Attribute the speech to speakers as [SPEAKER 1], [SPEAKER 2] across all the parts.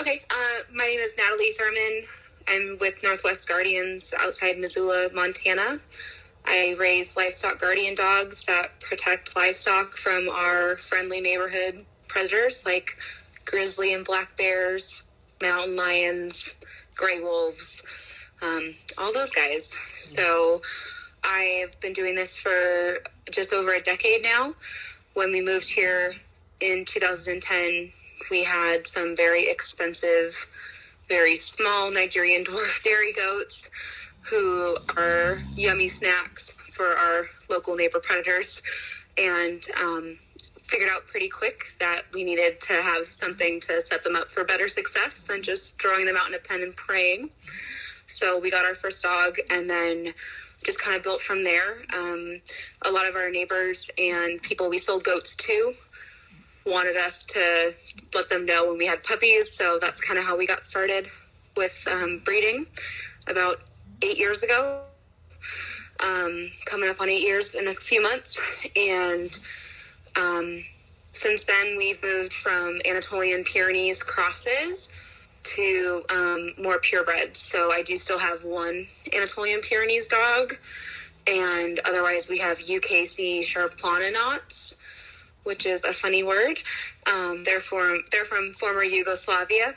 [SPEAKER 1] Okay, uh, my name is Natalie Thurman. I'm with Northwest Guardians outside Missoula, Montana. I raise livestock guardian dogs that protect livestock from our friendly neighborhood predators like grizzly and black bears, mountain lions, gray wolves, um, all those guys. So I've been doing this for just over a decade now. When we moved here in 2010, we had some very expensive, very small Nigerian dwarf dairy goats who are yummy snacks for our local neighbor predators. And um, figured out pretty quick that we needed to have something to set them up for better success than just throwing them out in a pen and praying. So we got our first dog and then just kind of built from there. Um, a lot of our neighbors and people we sold goats to wanted us to let them know when we had puppies. So that's kind of how we got started with um, breeding about eight years ago. Um, coming up on eight years in a few months. And um, since then, we've moved from Anatolian Pyrenees crosses to um, more purebreds. So I do still have one Anatolian Pyrenees dog. And otherwise, we have UKC Sharplana which is a funny word. Um, they're from they're from former Yugoslavia.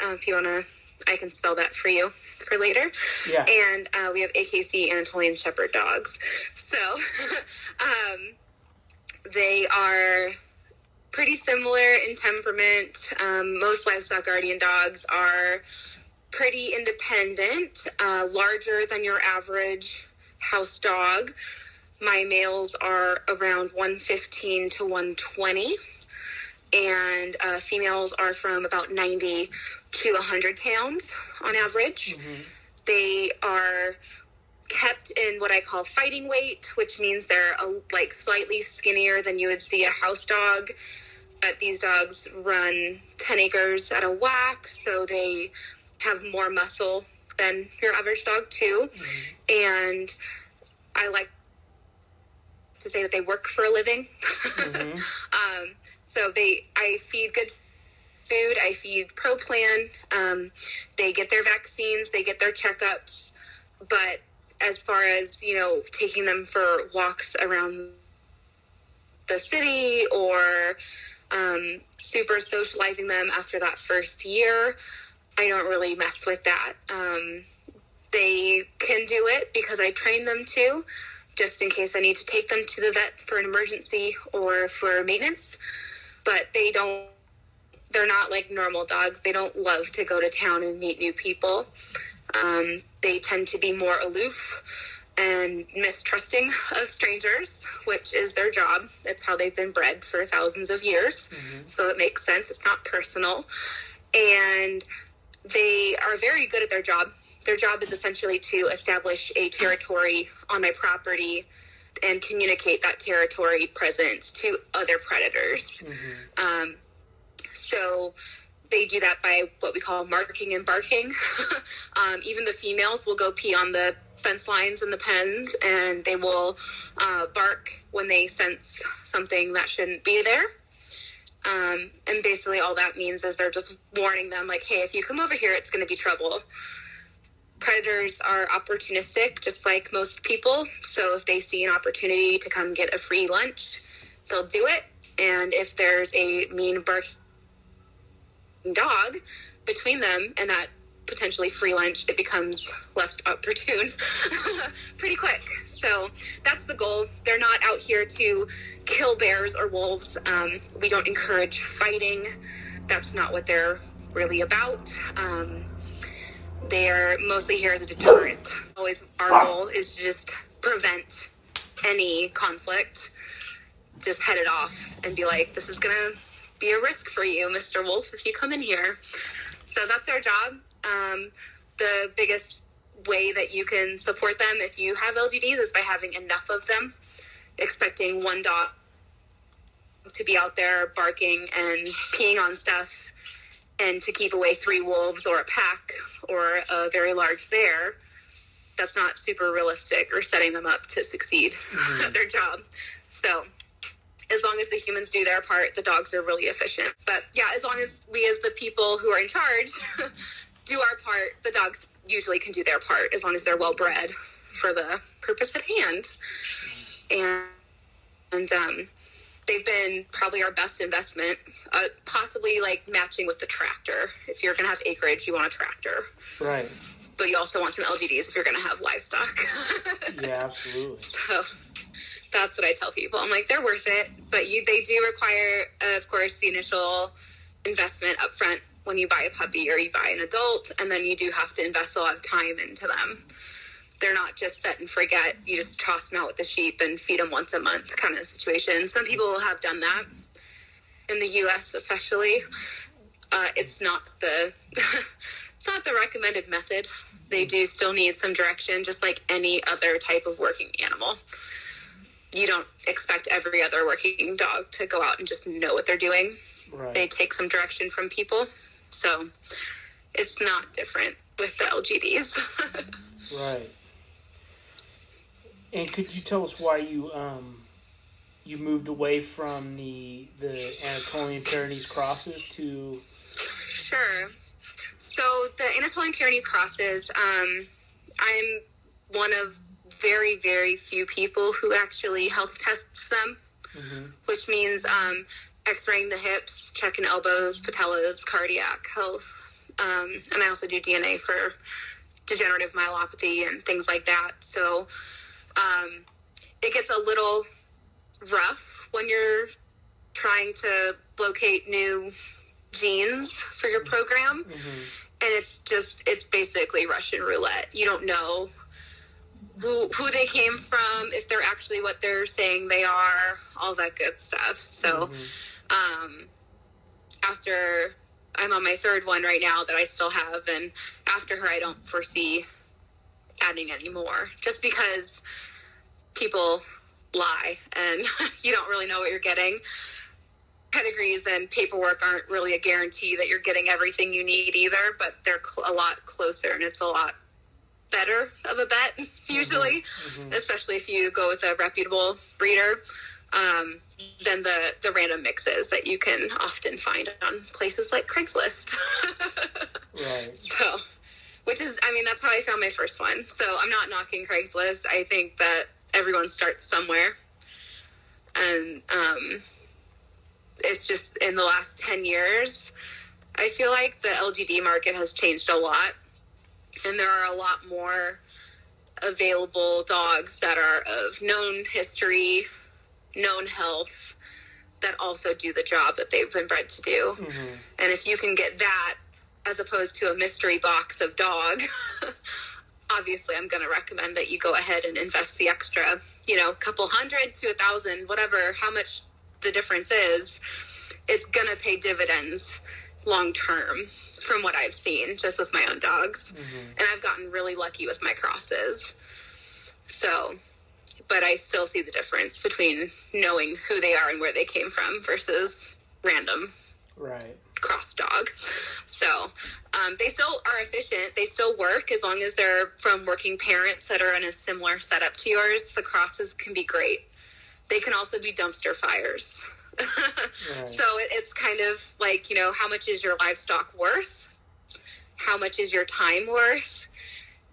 [SPEAKER 1] Uh, if you want to, I can spell that for you for later.
[SPEAKER 2] Yeah.
[SPEAKER 1] And uh, we have AKC Anatolian Shepherd dogs. So um, they are pretty similar in temperament. Um, most livestock guardian dogs are pretty independent, uh, larger than your average house dog. My males are around 115 to 120, and uh, females are from about 90 to 100 pounds on average. Mm-hmm. They are kept in what I call fighting weight, which means they're a, like slightly skinnier than you would see a house dog. But these dogs run 10 acres at a whack, so they have more muscle than your average dog, too. Mm-hmm. And I like to say that they work for a living. Mm-hmm. um, so they, I feed good food. I feed Pro Plan. Um, they get their vaccines. They get their checkups. But as far as you know, taking them for walks around the city or um, super socializing them after that first year, I don't really mess with that. Um, they can do it because I train them to just in case I need to take them to the vet for an emergency or for maintenance. But they don't, they're not like normal dogs. They don't love to go to town and meet new people. Um, they tend to be more aloof and mistrusting of strangers, which is their job. It's how they've been bred for thousands of years. Mm-hmm. So it makes sense. It's not personal. And they are very good at their job their job is essentially to establish a territory on my property and communicate that territory presence to other predators. Mm-hmm. Um, so they do that by what we call marking and barking. um, even the females will go pee on the fence lines and the pens, and they will uh, bark when they sense something that shouldn't be there. Um, and basically, all that means is they're just warning them, like, hey, if you come over here, it's going to be trouble predators are opportunistic, just like most people. So if they see an opportunity to come get a free lunch, they'll do it. And if there's a mean barking dog between them and that potentially free lunch, it becomes less opportune pretty quick. So that's the goal. They're not out here to kill bears or wolves. Um, we don't encourage fighting. That's not what they're really about. Um, they're mostly here as a deterrent. Always our goal is to just prevent any conflict, just head it off and be like, this is gonna be a risk for you, Mr. Wolf, if you come in here. So that's our job. Um, the biggest way that you can support them if you have LGDs is by having enough of them, expecting one dog to be out there barking and peeing on stuff and to keep away three wolves or a pack or a very large bear that's not super realistic or setting them up to succeed mm-hmm. at their job so as long as the humans do their part the dogs are really efficient but yeah as long as we as the people who are in charge do our part the dogs usually can do their part as long as they're well bred for the purpose at hand and and um they've been probably our best investment, uh, possibly like matching with the tractor. If you're going to have acreage, you want a tractor.
[SPEAKER 2] Right.
[SPEAKER 1] But you also want some LGDs if you're going to have livestock.
[SPEAKER 2] yeah, absolutely.
[SPEAKER 1] So that's what I tell people. I'm like, they're worth it, but you they do require, uh, of course, the initial investment up front when you buy a puppy or you buy an adult, and then you do have to invest a lot of time into them they're not just set and forget. You just toss them out with the sheep and feed them once a month kind of situation. Some people have done that in the U.S., especially. Uh, it's not the it's not the recommended method. They do still need some direction, just like any other type of working animal. You don't expect every other working dog to go out and just know what they're doing. Right. They take some direction from people, so it's not different with the LGDs.
[SPEAKER 2] right. And could you tell us why you um, you moved away from the the Anatolian Pyrenees crosses to?
[SPEAKER 1] Sure. So the Anatolian Pyrenees crosses, um, I'm one of very very few people who actually health tests them, mm-hmm. which means um, X-raying the hips, checking elbows, patellas, cardiac health, um, and I also do DNA for degenerative myelopathy and things like that. So um, it gets a little rough when you're trying to locate new genes for your program. Mm-hmm. And it's just, it's basically Russian roulette. You don't know who, who they came from, if they're actually what they're saying they are, all that good stuff. So, mm-hmm. um, after I'm on my third one right now that I still have, and after her, I don't foresee adding anymore just because people lie and you don't really know what you're getting. Pedigrees and paperwork aren't really a guarantee that you're getting everything you need either, but they're cl- a lot closer and it's a lot better of a bet usually, mm-hmm. Mm-hmm. especially if you go with a reputable breeder. Um, than the the random mixes that you can often find on places like Craigslist.
[SPEAKER 2] right.
[SPEAKER 1] So which is, I mean, that's how I found my first one. So I'm not knocking Craigslist. I think that everyone starts somewhere. And um, it's just in the last 10 years, I feel like the LGD market has changed a lot. And there are a lot more available dogs that are of known history, known health, that also do the job that they've been bred to do. Mm-hmm. And if you can get that as opposed to a mystery box of dog, obviously I'm going to recommend that you go ahead and invest the extra, you know, couple hundred to a thousand, whatever, how much the difference is, it's going to pay dividends long term from what I've seen just with my own dogs. Mm-hmm. And I've gotten really lucky with my crosses. So, but I still see the difference between knowing who they are and where they came from versus random.
[SPEAKER 2] Right
[SPEAKER 1] cross dog. So um, they still are efficient. They still work as long as they're from working parents that are in a similar setup to yours. The crosses can be great. They can also be dumpster fires. right. So it, it's kind of like, you know, how much is your livestock worth? How much is your time worth?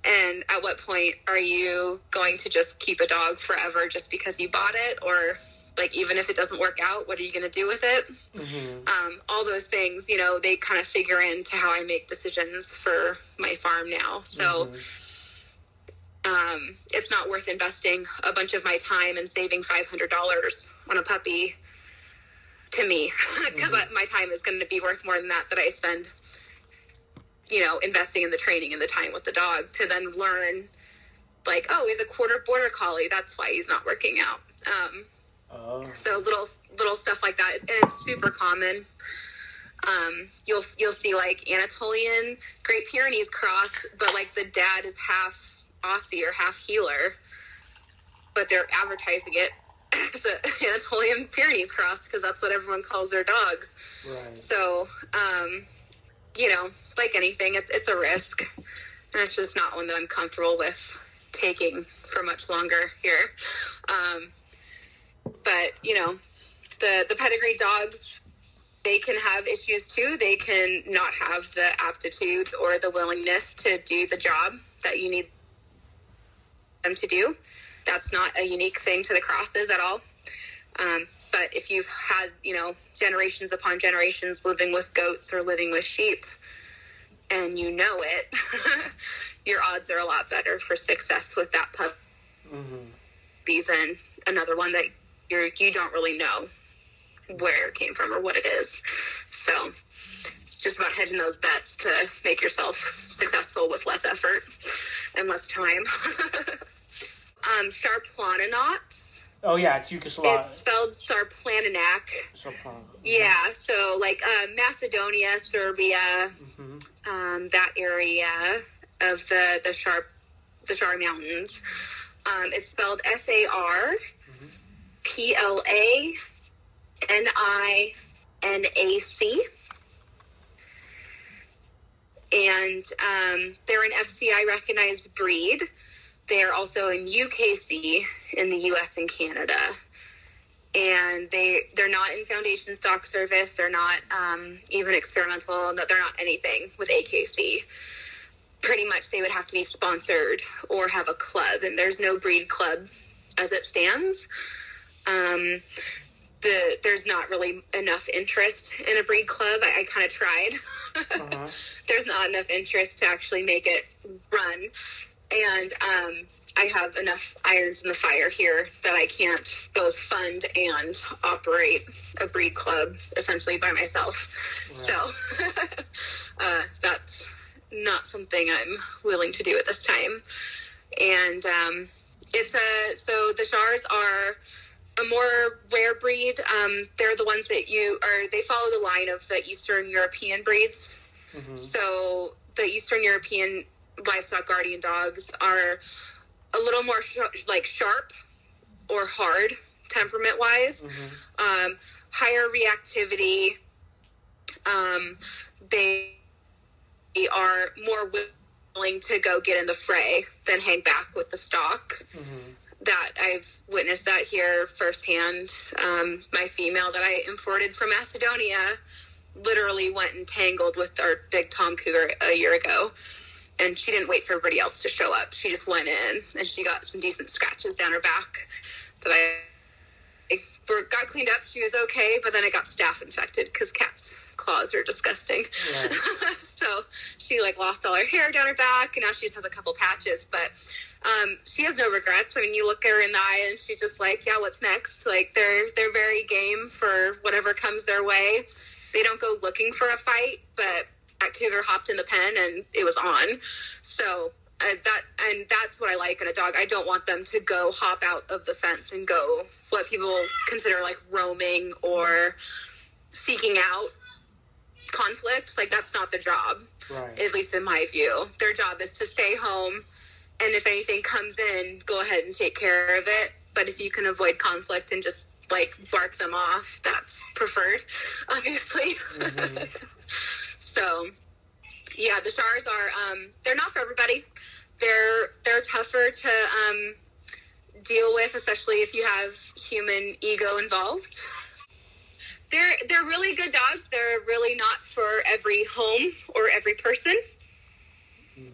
[SPEAKER 1] And at what point are you going to just keep a dog forever just because you bought it? Or like even if it doesn't work out what are you going to do with it mm-hmm. um, all those things you know they kind of figure into how i make decisions for my farm now so mm-hmm. um, it's not worth investing a bunch of my time and saving $500 on a puppy to me because mm-hmm. my time is going to be worth more than that that i spend you know investing in the training and the time with the dog to then learn like oh he's a quarter border collie that's why he's not working out um,
[SPEAKER 2] Oh.
[SPEAKER 1] So little little stuff like that, and it's super common. Um, you'll you'll see like Anatolian Great Pyrenees cross, but like the dad is half Aussie or half heeler, but they're advertising it as an Anatolian Pyrenees cross because that's what everyone calls their dogs.
[SPEAKER 2] Right.
[SPEAKER 1] So, um, you know, like anything, it's it's a risk, and it's just not one that I'm comfortable with taking for much longer here. Um, but you know, the the pedigree dogs, they can have issues too. They can not have the aptitude or the willingness to do the job that you need them to do. That's not a unique thing to the crosses at all. Um, but if you've had, you know, generations upon generations living with goats or living with sheep, and you know it, your odds are a lot better for success with that puppy than another one that you're you don't really know where it came from or what it is. So it's just about hedging those bets to make yourself successful with less effort and less time. um, Šarplaninac.
[SPEAKER 2] Oh yeah, it's Yugoslavia.
[SPEAKER 1] It's spelled Sarplaninac.
[SPEAKER 2] Soprano.
[SPEAKER 1] Yeah, so like uh, Macedonia, Serbia,
[SPEAKER 2] Mm-hmm.
[SPEAKER 1] um, that area of the the Sharp the Shar Mountains. Um, it's spelled S A R P L A N I N A C. And um, they're an FCI recognized breed. They're also in UKC in the US and Canada. And they they're not in foundation stock service. They're not um, even experimental. No, they're not anything with AKC pretty much they would have to be sponsored or have a club, and there's no breed club as it stands. Um, the there's not really enough interest in a breed club. I, I kind of tried.
[SPEAKER 2] Uh-huh.
[SPEAKER 1] there's not enough interest to actually make it run, and um, I have enough irons in the fire here that I can't both fund and operate a breed club essentially by myself. So uh, that's not something I'm willing to do at this time. And um, it's a so the Shars are a more rare breed. Um, they're the ones that you are. They follow the line of the Eastern European breeds. So the Eastern European livestock guardian dogs are a little more sh- like sharp or hard temperament wise. Um, higher reactivity. Um, they are more willing to go get in the fray than hang back with the stock. That I've witnessed that here firsthand. Um, my female that I imported from Macedonia literally went and tangled with our big Tom Cougar a year ago. And she didn't wait for everybody else to show up. She just went in and she got some decent scratches down her back that I it got cleaned up. She was okay, but then it got staph infected because cats' claws are disgusting. so she like lost all her hair down her back, and now she just has a couple patches. But um, she has no regrets. I mean, you look at her in the eye, and she's just like, "Yeah, what's next?" Like they're they're very game for whatever comes their way. They don't go looking for a fight, but that cougar hopped in the pen and it was on. So uh, that and that's what I like in a dog. I don't want them to go hop out of the fence and go what people consider like roaming or seeking out conflict. Like that's not the job,
[SPEAKER 2] Right.
[SPEAKER 1] at least in my view. Their job is to stay home, and if anything comes in, go ahead and take care of it. But if you can avoid conflict and just like bark them off, that's preferred, obviously. so yeah, the Shars are um, they're not for everybody. They're they're tougher to um, deal with, especially if you have human ego involved. They're they're really good dogs. They're really not for every home or every person.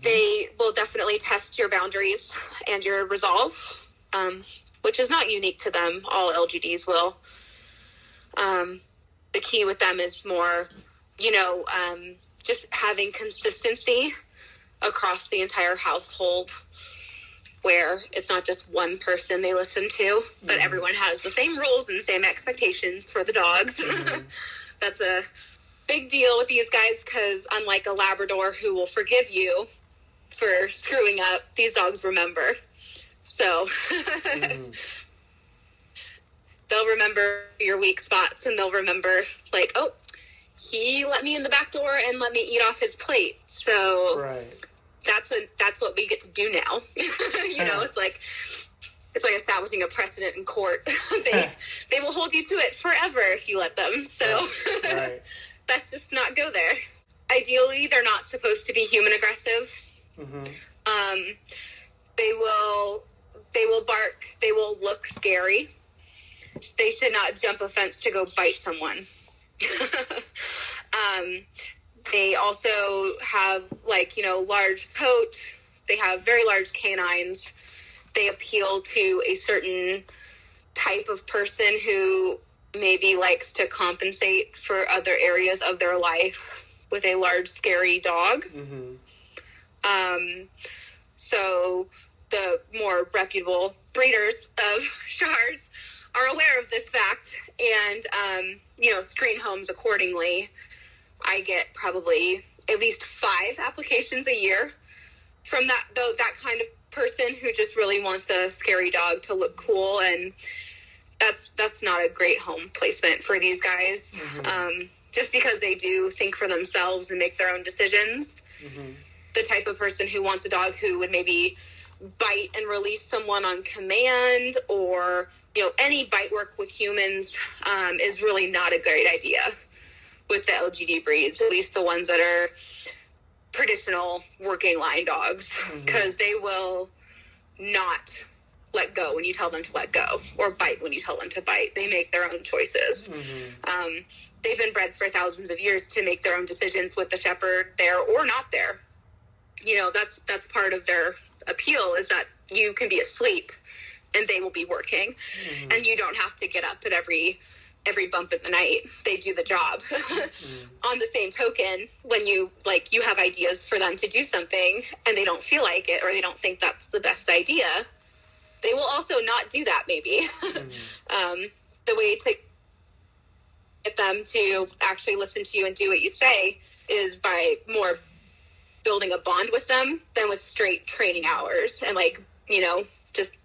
[SPEAKER 1] They will definitely test your boundaries and your resolve, um, which is not unique to them. All LGDs will. Um, the key with them is more, you know, um, just having consistency across the entire household where it's not just one person they listen to, but everyone has the same rules and same expectations for the dogs. That's a big deal with these guys because, unlike a Labrador who will forgive you for screwing up, these dogs remember. So, mm. they'll remember your weak spots and they'll remember like, oh, he let me in the back door and let me eat off his plate. So
[SPEAKER 2] Right.
[SPEAKER 1] that's a that's what we get to do now. you know, it's like it's like establishing a precedent in court. they they will hold you to it forever if you let them. So
[SPEAKER 2] Right.
[SPEAKER 1] Best just not go there. Ideally, they're not supposed to be human aggressive.
[SPEAKER 2] hmm
[SPEAKER 1] Um, they will they will bark. They will look scary. They should not jump a fence to go bite someone. um, they also have like you know large coat. They have very large canines. They appeal to a certain type of person who maybe likes to compensate for other areas of their life with a large scary dog.
[SPEAKER 2] hmm
[SPEAKER 1] Um, so the more reputable breeders of Shars are aware of this fact and, um, you know, screen homes accordingly. I get probably at least five applications a year from that, though, that kind of person who just really wants a scary dog to look cool and that's that's not a great home placement for these guys. Um, just because they do think for themselves and make their own decisions.
[SPEAKER 2] Hmm
[SPEAKER 1] the type of person who wants a dog who would maybe bite and release someone on command or you know any bite work with humans um, is really not a great idea with the lgd breeds at least the ones that are traditional working line dogs. Because they will not let go when you tell them to let go or bite when you tell them to bite they make their own choices
[SPEAKER 2] hmm
[SPEAKER 1] um, they've been bred for thousands of years to make their own decisions with the shepherd there or not there. You know, that's that's part of their appeal is that you can be asleep and they will be working, and you don't have to get up at every every bump in the night. They do the job. On the same token, when you like you have ideas for them to do something and they don't feel like it or they don't think that's the best idea, they will also not do that maybe. um, the way to get them to actually listen to you and do what you say is by more building a bond with them than with straight training hours and like you know just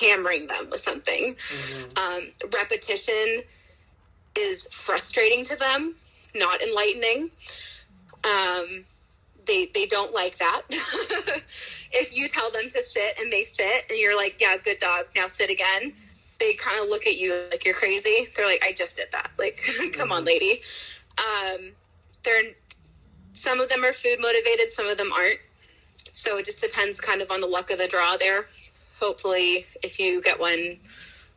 [SPEAKER 1] hammering them with something. Um, repetition is frustrating to them not enlightening. Um, they they don't like that if you tell them to sit and they sit and you're like yeah good dog now sit again they kind of look at you like you're crazy. They're like, I just did that. Like, come on, lady. Um, they're some of them are food motivated, some of them aren't. So it just depends kind of on the luck of the draw there. Hopefully, if you get one,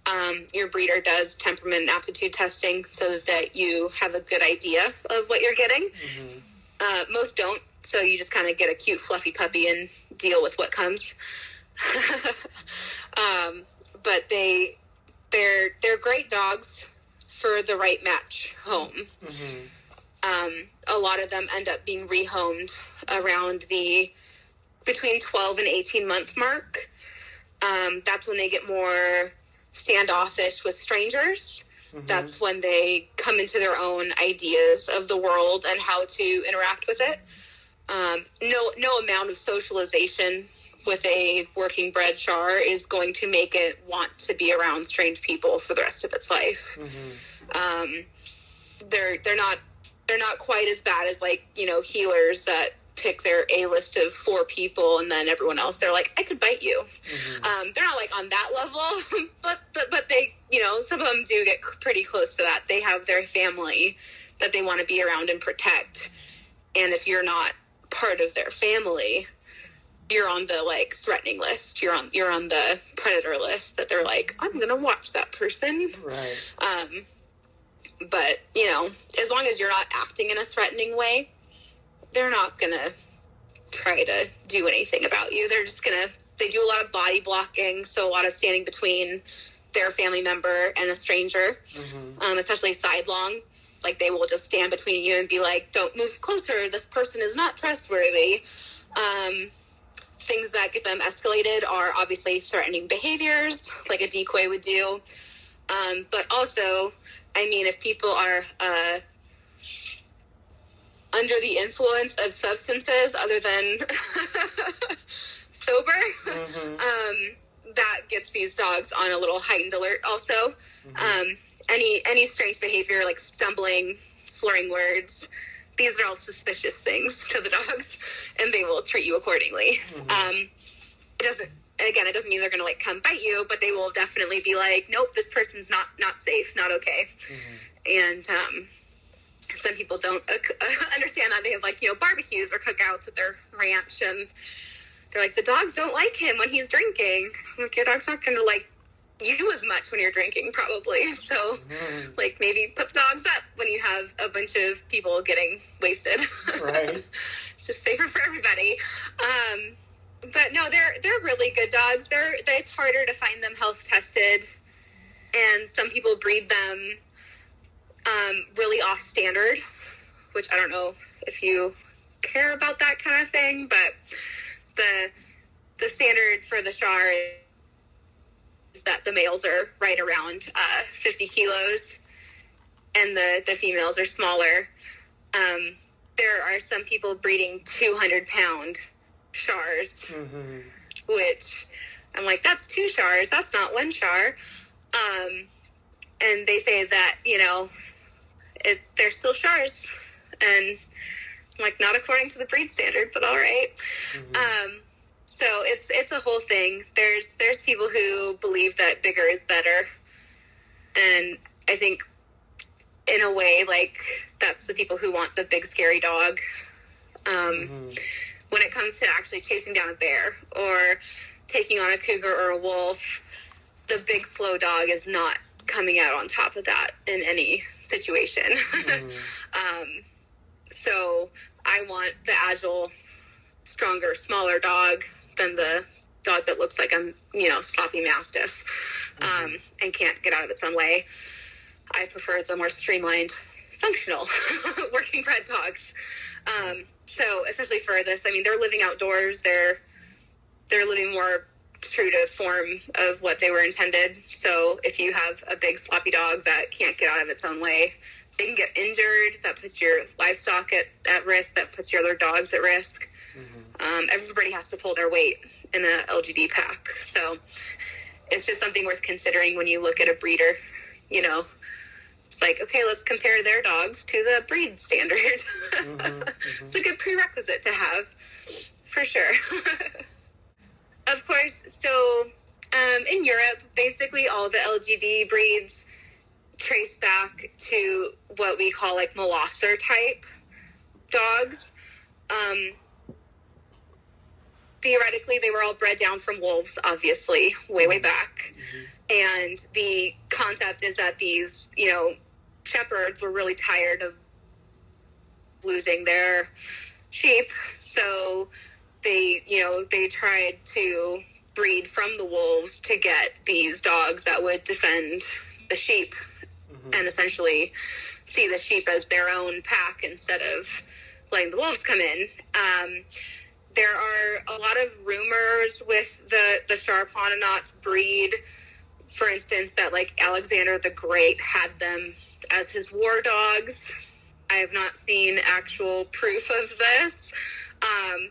[SPEAKER 1] um, your breeder does temperament and aptitude testing so that you have a good idea of what you're getting. Uh, most don't. So you just kind of get a cute, fluffy puppy and deal with what comes. um, but they they're they're great dogs for the right match home. Um, a lot of them end up being rehomed around the between twelve and eighteen month mark. Um, that's when they get more standoffish with strangers. That's when they come into their own ideas of the world and how to interact with it. Um, no, no amount of socialization with a working bred Shar is going to make it want to be around strange people for the rest of its life. Um, they're they're not they're not quite as bad as like you know heelers that pick their a list of four people and then everyone else they're like I could bite you. Um, they're not like on that level, but but but they you know some of them do get pretty close to that. They have their family that they want to be around and protect, and if you're not part of their family, you're on the like threatening list. You're on you're on the predator list that they're like, I'm gonna watch that person.
[SPEAKER 2] Right.
[SPEAKER 1] Um, but you know, as long as you're not acting in a threatening way, they're not gonna try to do anything about you. They're just gonna they do a lot of body blocking, so a lot of standing between their family member and a stranger, um, especially sidelong. Like they will just stand between you and be like, "Don't move closer. This person is not trustworthy." Um, things that get them escalated are obviously threatening behaviors, like a decoy would do. Um, but also, I mean, if people are uh, under the influence of substances other than sober, um, that gets these dogs on a little heightened alert. Also, um, any any strange behavior like stumbling, slurring words, these are all suspicious things to the dogs, and they will treat you accordingly. Um, it doesn't. Again, it doesn't mean they're going to like come bite you, but they will definitely be like, "Nope, this person's not not safe, not okay." And um, some people don't uh, understand that they have like you know barbecues or cookouts at their ranch, and they're like, "The dogs don't like him when he's drinking." I'm like, your dog's not going to like you as much when you're drinking, probably. So, like, maybe put the dogs up when you have a bunch of people getting wasted.
[SPEAKER 2] Right.
[SPEAKER 1] it's just safer for everybody. Um, but no, they're they're really good dogs. They're, they it's harder to find them health tested, and some people breed them um, really off standard, which I don't know if you care about that kind of thing, but the the standard for the Shar is that the males are right around uh, 50 kilos and the, the females are smaller. Um, there are some people breeding 200 pound Shars,
[SPEAKER 2] hmm
[SPEAKER 1] which I'm like, that's two Shars, that's not one Shar. Um, and they say that, you know, it, they're still Shars. And I'm like, not according to the breed standard, but all right. Um, so it's it's a whole thing. There's there's people who believe that bigger is better, and I think in a way like that's the people who want the big scary dog. Um, When it comes to actually chasing down a bear or taking on a cougar or a wolf, the big slow dog is not coming out on top of that in any situation. um, so I want the agile, stronger, smaller dog than the dog that looks like a you know sloppy mastiff um, and can't get out of its own way. I prefer the more streamlined, functional, working bred dogs. Um, so especially for this, I mean, they're living outdoors. They're they're living more true to form of what they were intended. So if you have a big sloppy dog that can't get out of its own way, they can get injured. That puts your livestock at, at risk. That puts your other dogs at risk. Um, everybody has to pull their weight in a LGD pack. So it's just something worth considering when you look at a breeder. You know, it's like, okay, let's compare their dogs to the breed standard. it's a good prerequisite to have, for sure. of course, so um, in Europe, basically all the LGD breeds trace back to what we call like Molosser type dogs. Um, theoretically, they were all bred down from wolves, obviously, way, way back. And the concept is that these, you know, shepherds were really tired of losing their sheep. So they, you know, they tried to breed from the wolves to get these dogs that would defend the sheep and essentially see the sheep as their own pack instead of letting the wolves come in. Um, there are a lot of rumors with the the Šarplaninac breed. For instance, that like Alexander the Great had them as his war dogs. I have not seen actual proof of this. Um,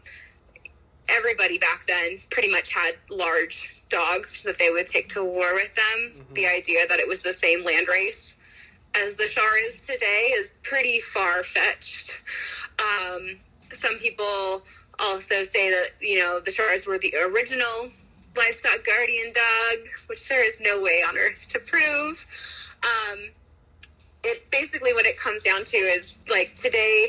[SPEAKER 1] everybody back then pretty much had large dogs that they would take to war with them. The idea that it was the same land race as the Shar is today is pretty far fetched. Um, some people also say that, you know, the Shars were the original livestock guardian dog, which there is no way on earth to prove. Um, it basically what it comes down to is like today,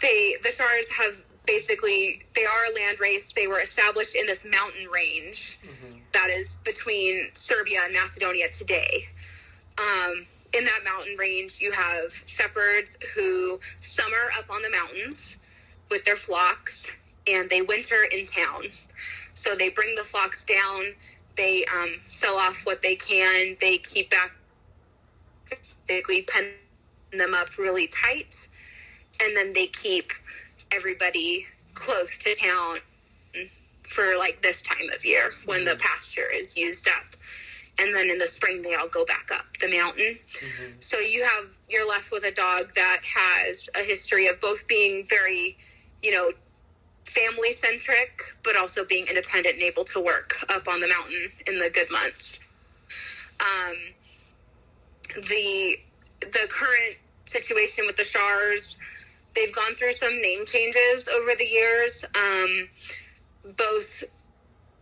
[SPEAKER 1] they the Shars have basically they are a land race. They were established in this mountain range that is between Serbia and Macedonia today. Um, in that mountain range, you have shepherds who summer up on the mountains with their flocks and they winter in town. So they bring the flocks down, they um, sell off what they can, they keep back, basically pen them up really tight, and then they keep everybody close to town for like this time of year when the pasture is used up. And then in the spring, they all go back up the mountain. So you have, you're left with a dog that has a history of both being very, you know, family centric, but also being independent and able to work up on the mountain in the good months. Um, the the current situation with the Shars, they've gone through some name changes over the years. Um, both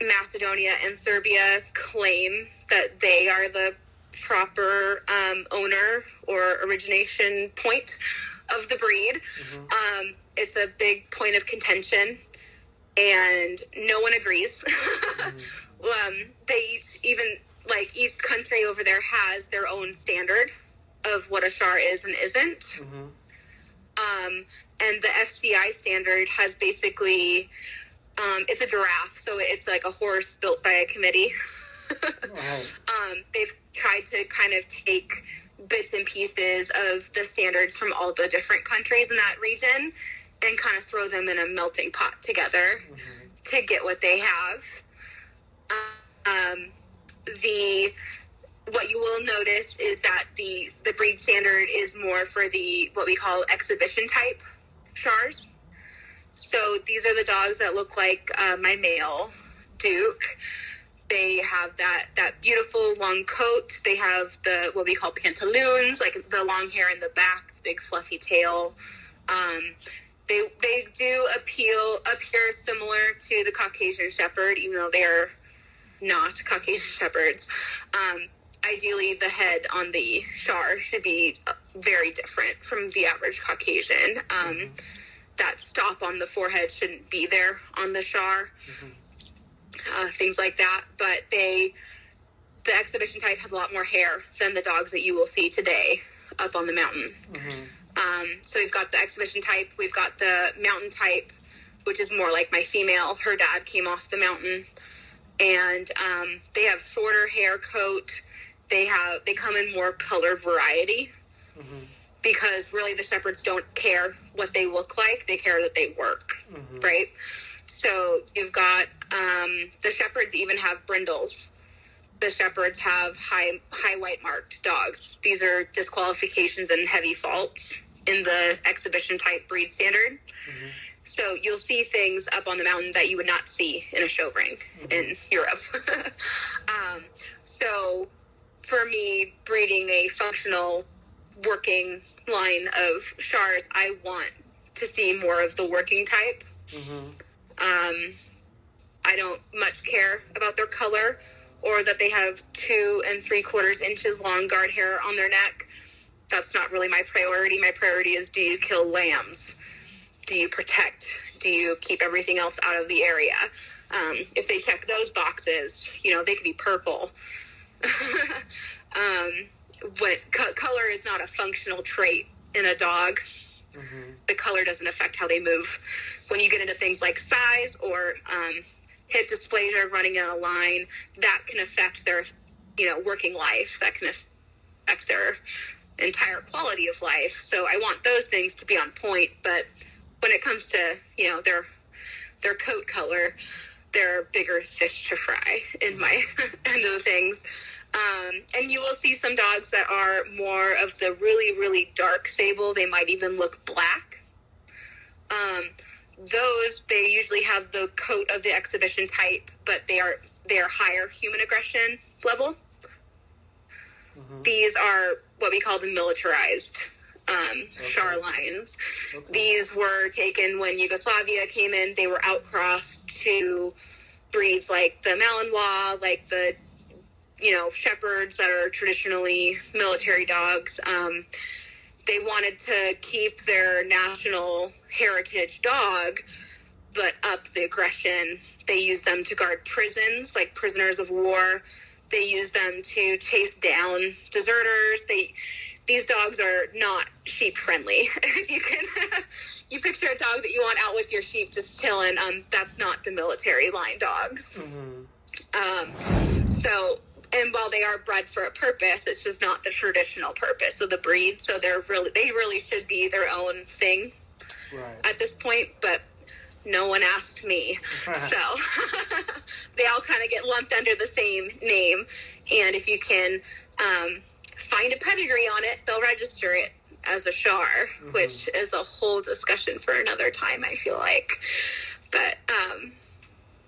[SPEAKER 1] Macedonia and Serbia claim that they are the proper um, owner or origination point of the breed. Mm-hmm. Um, it's a big point of contention, and no one agrees. mm-hmm. um, they each, even like each country over there, has their own standard of what a shar is and isn't. Mm-hmm. Um, and the FCI standard has basically um, it's a giraffe, so it's like a horse built by a committee. um, they've tried to kind of take bits and pieces of the standards from all the different countries in that region and kind of throw them in a melting pot together mm-hmm. to get what they have. Um, the what you will notice is that the the breed standard is more for the what we call exhibition type shars. So these are the dogs that look like uh, my male Duke. They have that that beautiful long coat. They have the what we call pantaloons, like the long hair in the back, big fluffy tail. Um, they they do appeal appear similar to the Caucasian Shepherd, even though they're not Caucasian Shepherds. Um, ideally, the head on the Shar should be very different from the average Caucasian. Um, mm-hmm. That stop on the forehead shouldn't be there on the Shar. Mm-hmm. Uh, things like that. But they, the exhibition type has a lot more hair than the dogs that you will see today up on the mountain. Mm-hmm. Um, so we've got the exhibition type, we've got the mountain type, which is more like my female. Her dad came off the mountain, and um, they have shorter hair coat. They have they come in more color variety mm-hmm. because really the shepherds don't care what they look like; they care that they work, mm-hmm. right? So you've got um, the shepherds even have brindles the shepherds have high high white marked dogs. These are disqualifications and heavy faults in the exhibition type breed standard. Mm-hmm. So you'll see things up on the mountain that you would not see in a show ring mm-hmm. in Europe. um, so for me, breeding a functional working line of shars, I want to see more of the working type. Mm-hmm. Um, I don't much care about their color or that they have two and three quarters inches long guard hair on their neck. That's not really my priority. My priority is do you kill lambs? Do you protect? Do you keep everything else out of the area? Um, if they check those boxes, you know, they could be purple. um, but co- color is not a functional trait in a dog. Mm-hmm. The color doesn't affect how they move. When you get into things like size or um, hip dysplasia running in a line that can affect their you know working life that can affect their entire quality of life so i want those things to be on point but when it comes to you know their their coat color they're bigger fish to fry in my end of the things um, and you will see some dogs that are more of the really really dark sable they might even look black um, those they usually have the coat of the exhibition type, but they are they are higher human aggression level. Mm-hmm. These are what we call the militarized um, okay. Lions. Okay. These were taken when Yugoslavia came in. They were outcrossed to breeds like the Malinois, like the you know shepherds that are traditionally military dogs. Um, they wanted to keep their national heritage dog, but up the aggression. They use them to guard prisons, like prisoners of war. They use them to chase down deserters. They these dogs are not sheep friendly. if you can, you picture a dog that you want out with your sheep just chilling. Um, that's not the military line dogs. Mm-hmm. Um, so and while they are bred for a purpose, it's just not the traditional purpose of the breed. So they're really they really should be their own thing right. at this point. But no one asked me, so they all kind of get lumped under the same name. And if you can um, find a pedigree on it, they'll register it as a Shar, mm-hmm. which is a whole discussion for another time. I feel like. but um,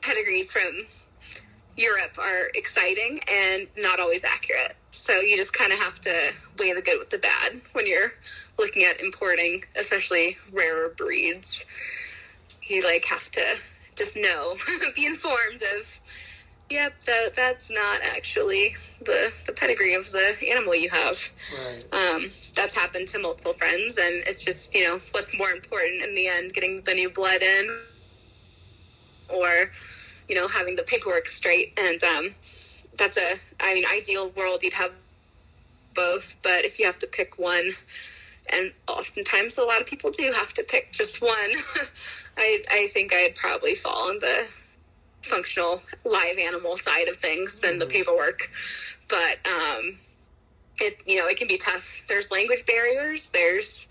[SPEAKER 1] pedigrees from Europe are exciting and not always accurate. So you just kind of have to weigh the good with the bad when you're looking at importing, especially rarer breeds. You like have to just know, be informed of. Yep, that that's not actually the the pedigree of the animal you have.
[SPEAKER 2] Right.
[SPEAKER 1] Um, that's happened to multiple friends, and it's just you know what's more important in the end, getting the new blood in, or you know having the paperwork straight. And um, that's a, I mean, ideal world you'd have both, but if you have to pick one, and oftentimes a lot of people do have to pick just one, I I think I'd probably fall on the functional live animal side of things than the paperwork, but. Um, it you know it can be tough there's language barriers there's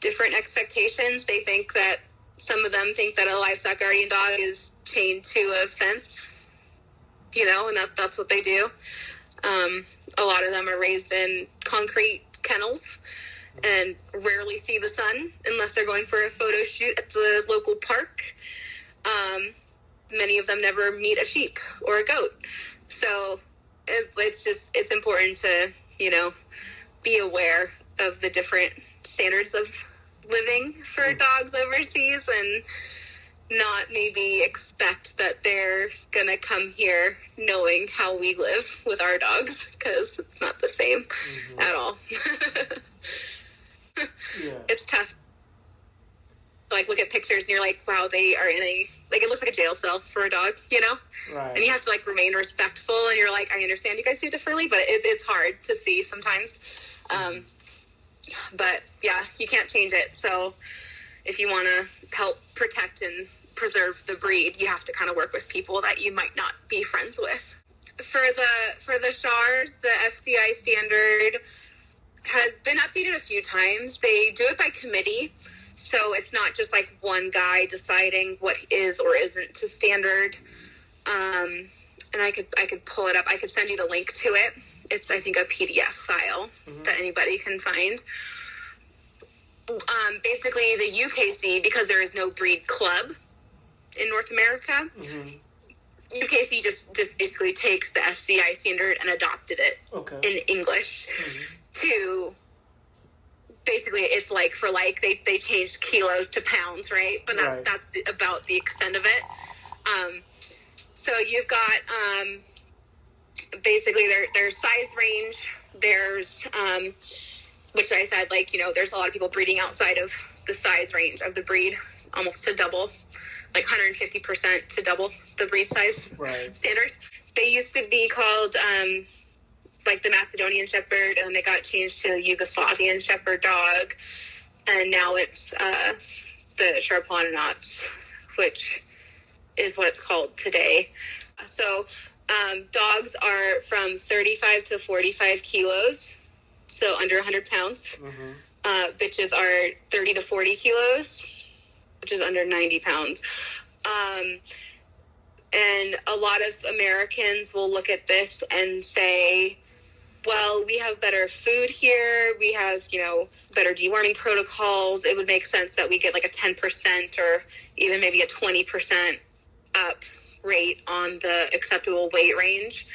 [SPEAKER 1] different expectations they think that some of them think that a livestock guardian dog is chained to a fence you know and that that's what they do. Um, a lot of them are raised in concrete kennels and rarely see the sun unless they're going for a photo shoot at the local park. Um, many of them never meet a sheep or a goat. So it, it's just it's important to you know be aware of the different standards of living for dogs overseas and not maybe expect that they're gonna come here knowing how we live with our dogs because it's not the same
[SPEAKER 2] Mm-hmm.
[SPEAKER 1] at all
[SPEAKER 2] Yeah.
[SPEAKER 1] it's tough like look at pictures and you're like wow they are in a like it looks like a jail cell for a dog you know
[SPEAKER 2] Right.
[SPEAKER 1] and you have to like remain respectful and you're like i understand you guys do differently but it, it's hard to see sometimes um, but yeah you can't change it so if you want to help protect and preserve the breed you have to kind of work with people that you might not be friends with for the for the shars the fci standard has been updated a few times they do it by committee so it's not just like one guy deciding what is or isn't to standard um, and I could I could pull it up. I could send you the link to it. It's I think a PDF file that anybody can find. Um, basically, the UKC because there is no breed club in North America.
[SPEAKER 2] Mhm.
[SPEAKER 1] UKC just just basically takes the FCI standard and adopted it
[SPEAKER 2] Okay.
[SPEAKER 1] in English to basically it's like for like they, they changed kilos to pounds, right? But that,
[SPEAKER 2] Right.
[SPEAKER 1] that's about the extent of it. Um, so you've got um, basically their their size range. There's um, which I said like you know there's a lot of people breeding outside of the size range of the breed, almost to double, like 150 percent to double the breed size
[SPEAKER 2] Right.
[SPEAKER 1] standard. They used to be called um, like the Macedonian Shepherd, and then they got changed to Yugoslavian Shepherd dog, and now it's uh, the Šarplaninac, which is what it's called today. So um, dogs are from 35 to 45 kilos, so under 100 pounds.
[SPEAKER 2] Mhm.
[SPEAKER 1] Uh, bitches are 30 to 40 kilos, which is under 90 pounds. Um, and a lot of Americans will look at this and say, well, we have better food here. We have, you know, better deworming protocols. It would make sense that we get like a 10% or even maybe a 20% up rate on the acceptable weight range.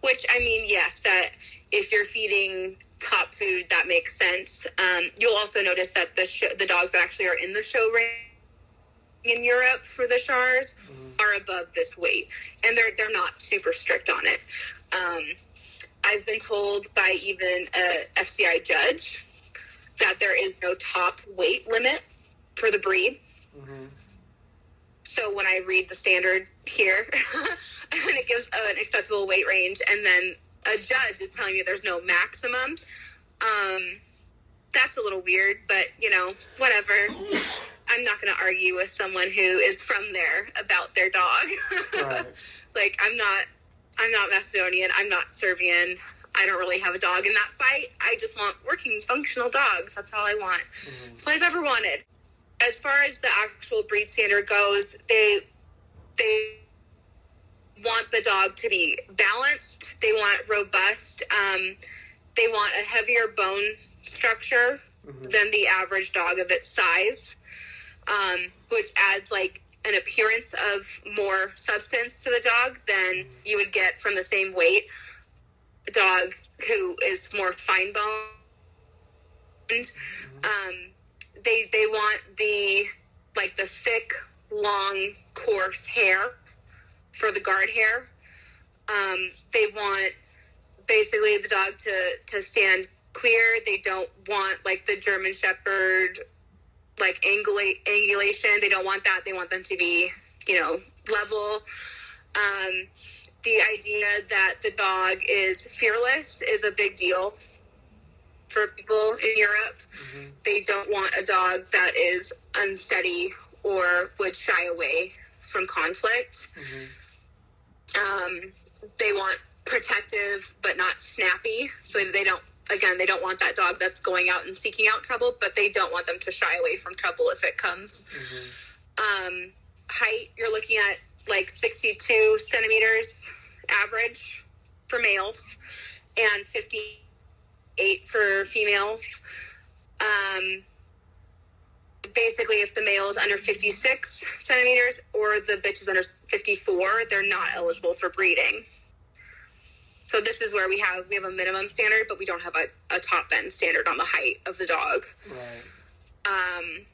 [SPEAKER 1] Which, I mean, yes, that if you're feeding top food, that makes sense. Um, you'll also notice that the, sh- the dogs that actually are in the show ring in Europe for the Shars are above this weight, and they're they're not super strict on it. Um, I've been told by even a FCI judge that there is no top weight limit for the breed.
[SPEAKER 2] Mhm.
[SPEAKER 1] So when I read the standard here, and it gives an acceptable weight range, and then a judge is telling me there's no maximum. Um, that's a little weird, but you know, whatever. I'm not going to argue with someone who is from there about their dog.
[SPEAKER 2] Right.
[SPEAKER 1] like I'm not, I'm not Macedonian. I'm not Serbian. I don't really have a dog in that fight. I just want working, functional dogs. That's all I want. That's all I've ever wanted. As far as the actual breed standard goes, they they want the dog to be balanced. They want robust. Um, they want a heavier bone structure than the average dog of its size, um, which adds like an appearance of more substance to the dog than you would get from the same weight dog who is more fine boned. Um, they they want the like the thick, long, coarse hair for the guard hair. Um, they want basically the dog to to stand clear. They don't want like the German Shepherd like angula- angulation. They don't want that. They want them to be you know level. Um, the idea that the dog is fearless is a big deal for people in Europe. Mm-hmm. They don't want a dog that is unsteady or would shy away from conflict. Mm-hmm. Um, they want protective but not snappy, so they don't. Again, they don't want that dog that's going out and seeking out trouble, but they don't want them to shy away from trouble if it comes. Mm-hmm. Um, height, you're looking at like 62 centimeters average for males and 58 for females. Um, basically, if the male is under 56 centimeters or the bitch is under 54, they're not eligible for breeding. So this is where we have we have a minimum standard, but we don't have a, a top end standard on the height of the dog. Right. Um,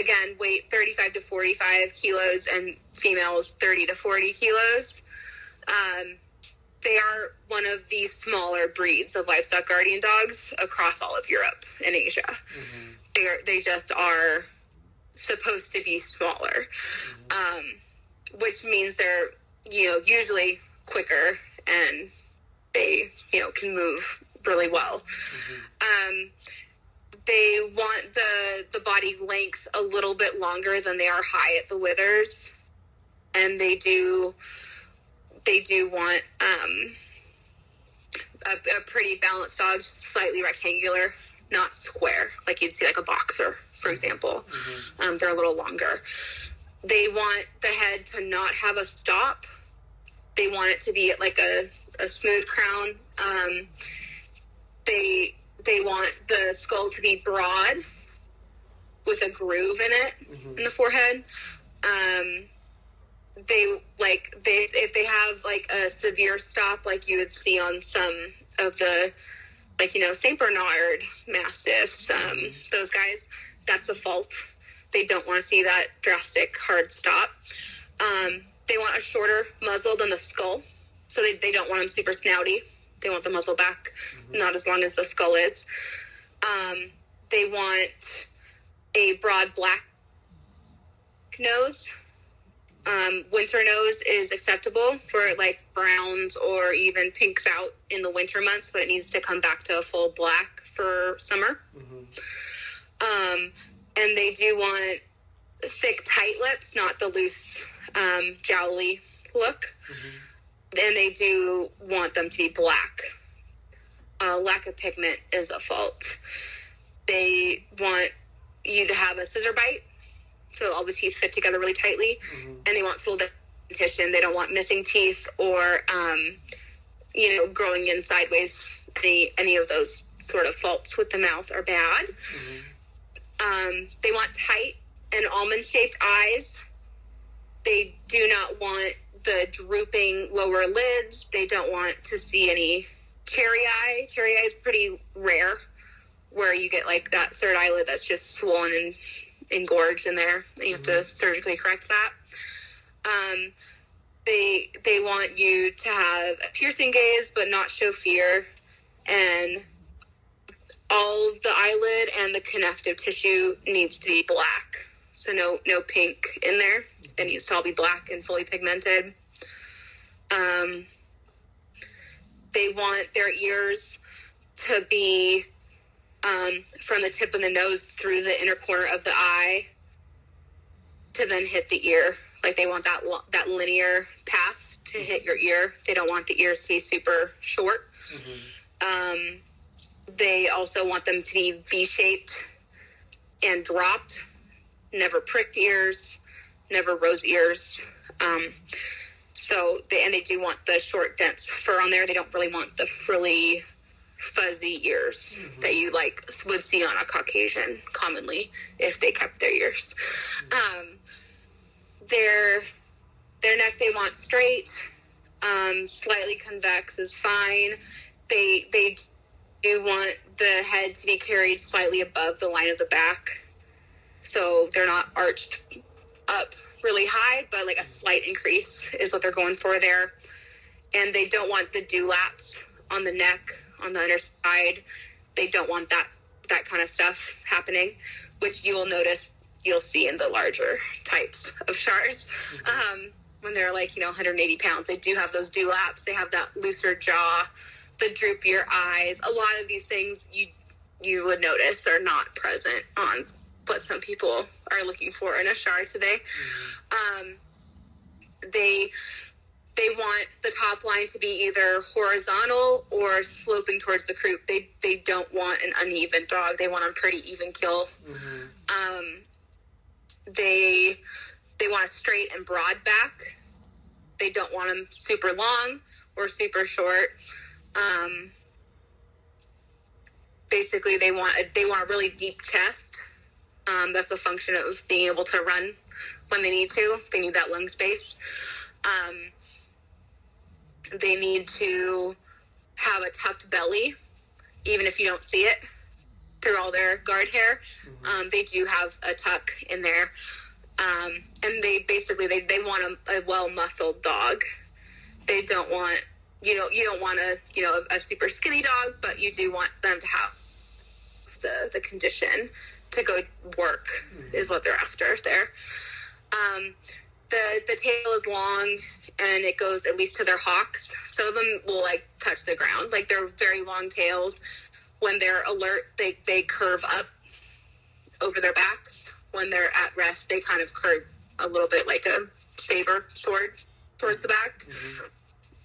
[SPEAKER 1] again, weight 35 to 45 kilos and females 30 to 40 kilos. Um, they are one of the smaller breeds of livestock guardian dogs across all of Europe and Asia. Mm-hmm. They are, they just are supposed to be smaller, mm-hmm. um, which means they're you know usually quicker and they you know can move really well. Mm-hmm. Um, they want the the body length a little bit longer than they are high at the withers, and they do they do want um, a, a, pretty balanced dog, slightly rectangular, not square, like you'd see like a boxer, for example. Mm-hmm. Um, they're a little longer. They want the head to not have a stop. They want it to be like a, a smooth crown. Um, they they want the skull to be broad with a groove in it mm-hmm. in the forehead. Um, they like they if they have like a severe stop like you would see on some of the like you know Saint Bernard Mastiffs, um, those guys, that's a fault. They don't want to see that drastic hard stop. Um, they want a shorter muzzle than the skull, so they, they don't want them super snouty. They want the muzzle back, mm-hmm. not as long as the skull is. Um, they want a broad black nose. Um, winter nose is acceptable for like browns or even pinks out in the winter months, but it needs to come back to a full black for summer. Mm-hmm. Um, and they do want thick, tight lips, not the loose, um, jowly look. Mm-hmm and they do want them to be black. Uh, lack of pigment is a fault. They want you to have a scissor bite, so all the teeth fit together really tightly, mm-hmm. and they want full dentition. They don't want missing teeth or, um, you know, growing in sideways. Any any of those sort of faults with the mouth are bad. Mm-hmm. Um, they want tight and almond shaped eyes. They do not want the drooping lower lids. They don't want to see any cherry eye. Cherry eye is pretty rare, where you get like that third eyelid that's just swollen and engorged in there, and you have mm-hmm. to surgically correct that. Um, they they want you to have a piercing gaze, but not show fear, and all of the eyelid and the connective tissue needs to be black. So no no pink in there. It needs to all be black and fully pigmented. Um, they want their ears to be um, from the tip of the nose through the inner corner of the eye to then hit the ear. Like they want that that linear path to hit your ear. They don't want the ears to be super short. Mm-hmm. Um, they also want them to be V-shaped and dropped, never pricked ears, never rose ears. Um, so they and they do want the short, dense fur on there. They don't really want the frilly, fuzzy ears mm-hmm. that you like would see on a Caucasian commonly if they kept their ears. Um, their their neck they want straight, um, slightly convex is fine. They they do want the head to be carried slightly above the line of the back, so they're not arched up really high, but like a slight increase is what they're going for there. And they don't want the dewlaps on the neck on the underside. They don't want that that kind of stuff happening, which you will notice you'll see in the larger types of Shars. Um, when they're like, you know, 180 pounds, they do have those dewlaps. They have that looser jaw, the droopier eyes. A lot of these things you you would notice are not present on what some people are looking for in a Shar today. Um, they they want the top line to be either horizontal or sloping towards the croup. They they don't want an uneven dog. They want a pretty even kill. Um, they they want a straight and broad back. They don't want them super long or super short. Um, basically, they want a, they want a really deep chest. Um, that's a function of being able to run when they need to. They need that lung space. Um, they need to have a tucked belly, even if you don't see it through all their guard hair. Um, they do have a tuck in there. Um, and they basically they, they want a, a well muscled dog. They don't want you know you don't want a you know a, a super skinny dog, but you do want them to have the the condition to go work is what they're after there. Um, the the tail is long and it goes at least to their hocks. Some of them will like touch the ground. Like they're very long tails. When they're alert, they they curve up over their backs. When they're at rest, they kind of curve a little bit like a saber sword towards the back.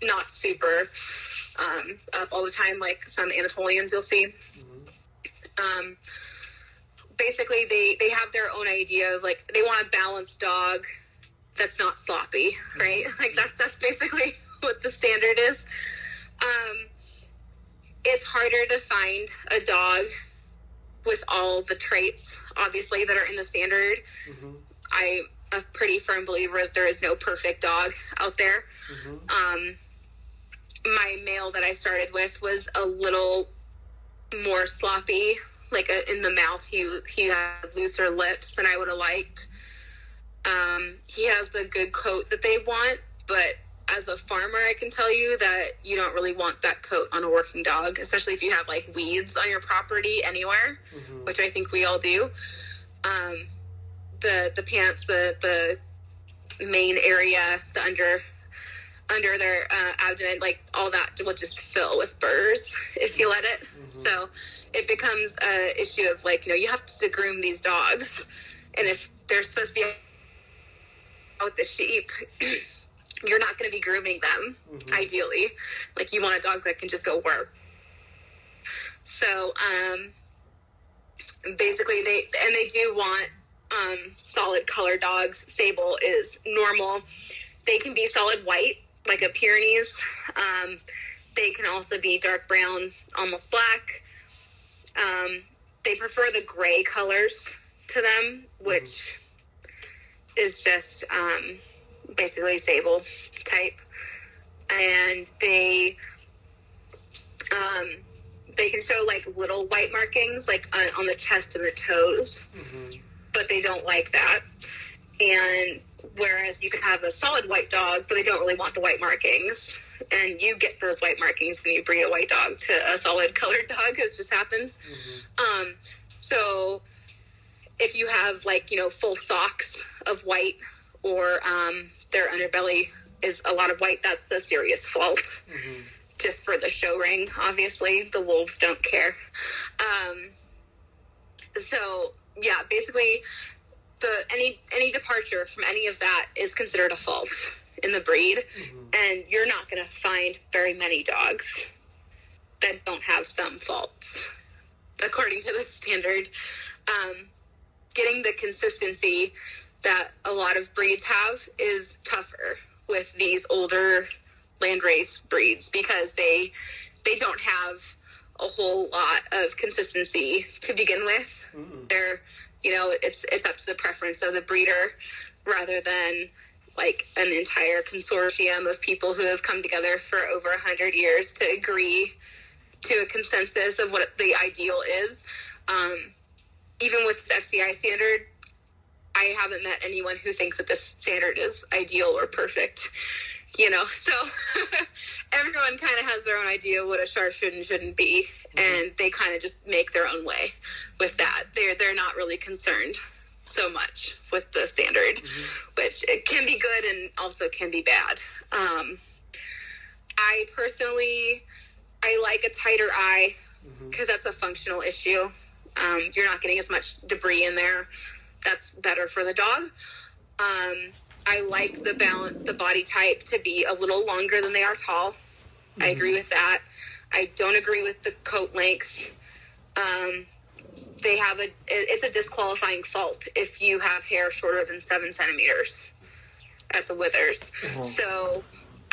[SPEAKER 1] Not super um, up all the time like some Anatolians you'll see. Um, basically, they they have their own idea of like they want a balanced dog that's not sloppy, right? Like that's that's basically what the standard is. Um, it's harder to find a dog with all the traits, obviously, that are in the standard. I'm a pretty firm believer that there is no perfect dog out there. Um, my male that I started with was a little more sloppy, like a, in the mouth. He he had looser lips than I would have liked. Um, he has the good coat that they want, but as a farmer, I can tell you that you don't really want that coat on a working dog, especially if you have like weeds on your property anywhere, which I think we all do. Um, the the pants, the the main area, the under under their uh, abdomen, like all that will just fill with burrs if you let it. So it becomes a issue of like you know you have to groom these dogs, and if they're supposed to be out with the sheep, you're not going to be grooming them. Ideally, like you want a dog that can just go work. So um, basically, they and they do want um, solid color dogs. Sable is normal. They can be solid white, like a Pyrenees. Um, they can also be dark brown, almost black. Um, they prefer the gray colors to them, which is just um, basically sable type. And they um, they can show like little white markings, like uh, on the chest and the toes, but they don't like that. And whereas you can have a solid white dog, but they don't really want the white markings. And you get those white markings when you breed a white dog to a solid colored dog, as just happens. Um, so if you have like you know full socks of white, or um, their underbelly is a lot of white, that's a serious fault. Just for the show ring, obviously the wolves don't care. Um, so yeah, basically the any any departure from any of that is considered a fault in the breed, and you're not going to find very many dogs that don't have some faults, according to the standard. Um, getting the consistency that a lot of breeds have is tougher with these older landrace breeds because they they don't have a whole lot of consistency to begin with. They're you know, it's it's up to the preference of the breeder rather than like an entire consortium of people who have come together for over a hundred years to agree to a consensus of what the ideal is. Um, even with FCI standard, I haven't met anyone who thinks that this standard is ideal or perfect. You know, so everyone kind of has their own idea what a Shar should and shouldn't be, and they kind of just make their own way with that. They're they're not really concerned so much with the standard, mm-hmm. which it can be good and also can be bad. Um, I personally, I like a tighter eye because mm-hmm. that's a functional issue. Um, you're not getting as much debris in there. That's better for the dog. Um, I like the balance, the body type to be a little longer than they are tall. Mm-hmm. I agree with that. I don't agree with the coat lengths. Um, they have a it's a disqualifying fault if you have hair shorter than seven centimeters at the withers. Uh-huh. So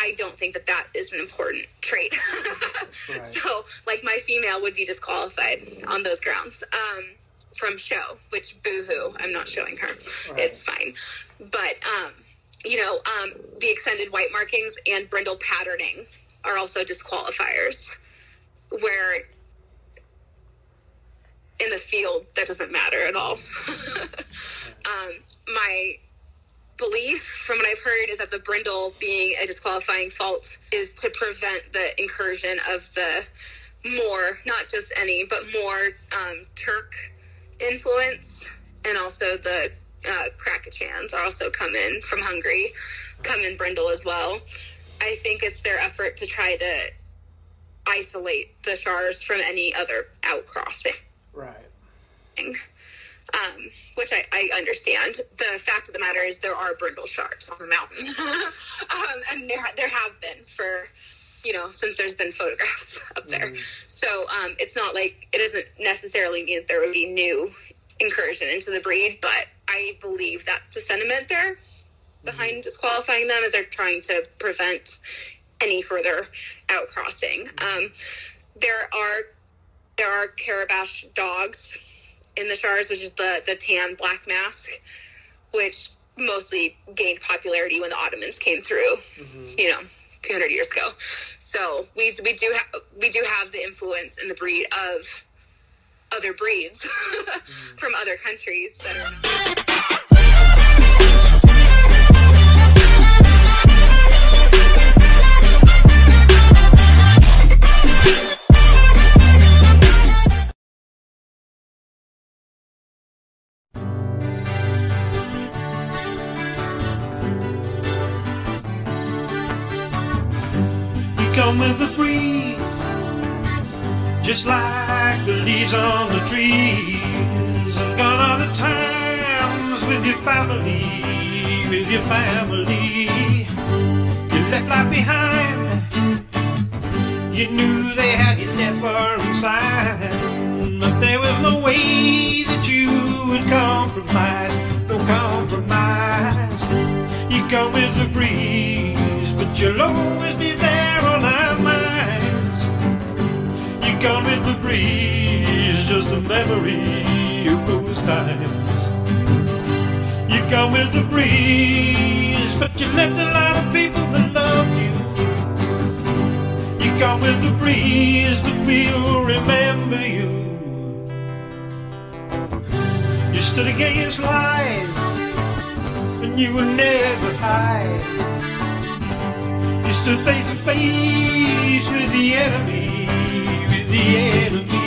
[SPEAKER 1] I don't think that that is an important trait. right. So, like, my female would be disqualified on those grounds um, from show, which boohoo, I'm not showing her. Right. It's fine. But, um, you know, um, the extended white markings and brindle patterning are also disqualifiers where in the field that doesn't matter at all. um, my belief from what I've heard is that the brindle being a disqualifying fault is to prevent the incursion of the more, not just any, but more um, Turk influence and also the uh, Karakachans are also come in from Hungary, come in brindle as well. I think it's their effort to try to isolate the Shars from any other outcrossing.
[SPEAKER 2] Right.
[SPEAKER 1] Um, which I, I, understand. The fact of the matter is there are brindle Shars on the mountain, um, and there there have been for you know since there's been photographs up there. Mm. So um, it's not like it doesn't necessarily mean that there would be new incursion into the breed, but I believe that's the sentiment there behind mm. disqualifying them, is they're trying to prevent any further outcrossing. Um, there are there are Karabash dogs in the Shars, which is the the tan black mask, which mostly gained popularity when the Ottomans came through. Mm-hmm. You know, 200 years ago. So we we do have we do have the influence and the breed of other breeds mm-hmm. from other countries that are. Not-
[SPEAKER 3] come with the breeze, just like the leaves on the trees. And gone are the times with your family, with your family. You left life behind. You knew they had you never inside, but there was no way that you would compromise. No compromise. You come with the breeze, but you'll always be gone with the breeze, just a memory of those times. You gone with the breeze, but you left a lot of people that loved you. You gone with the breeze, but we'll remember you. You stood against lies, and you will never hide. You stood face to face with the enemy the enemy.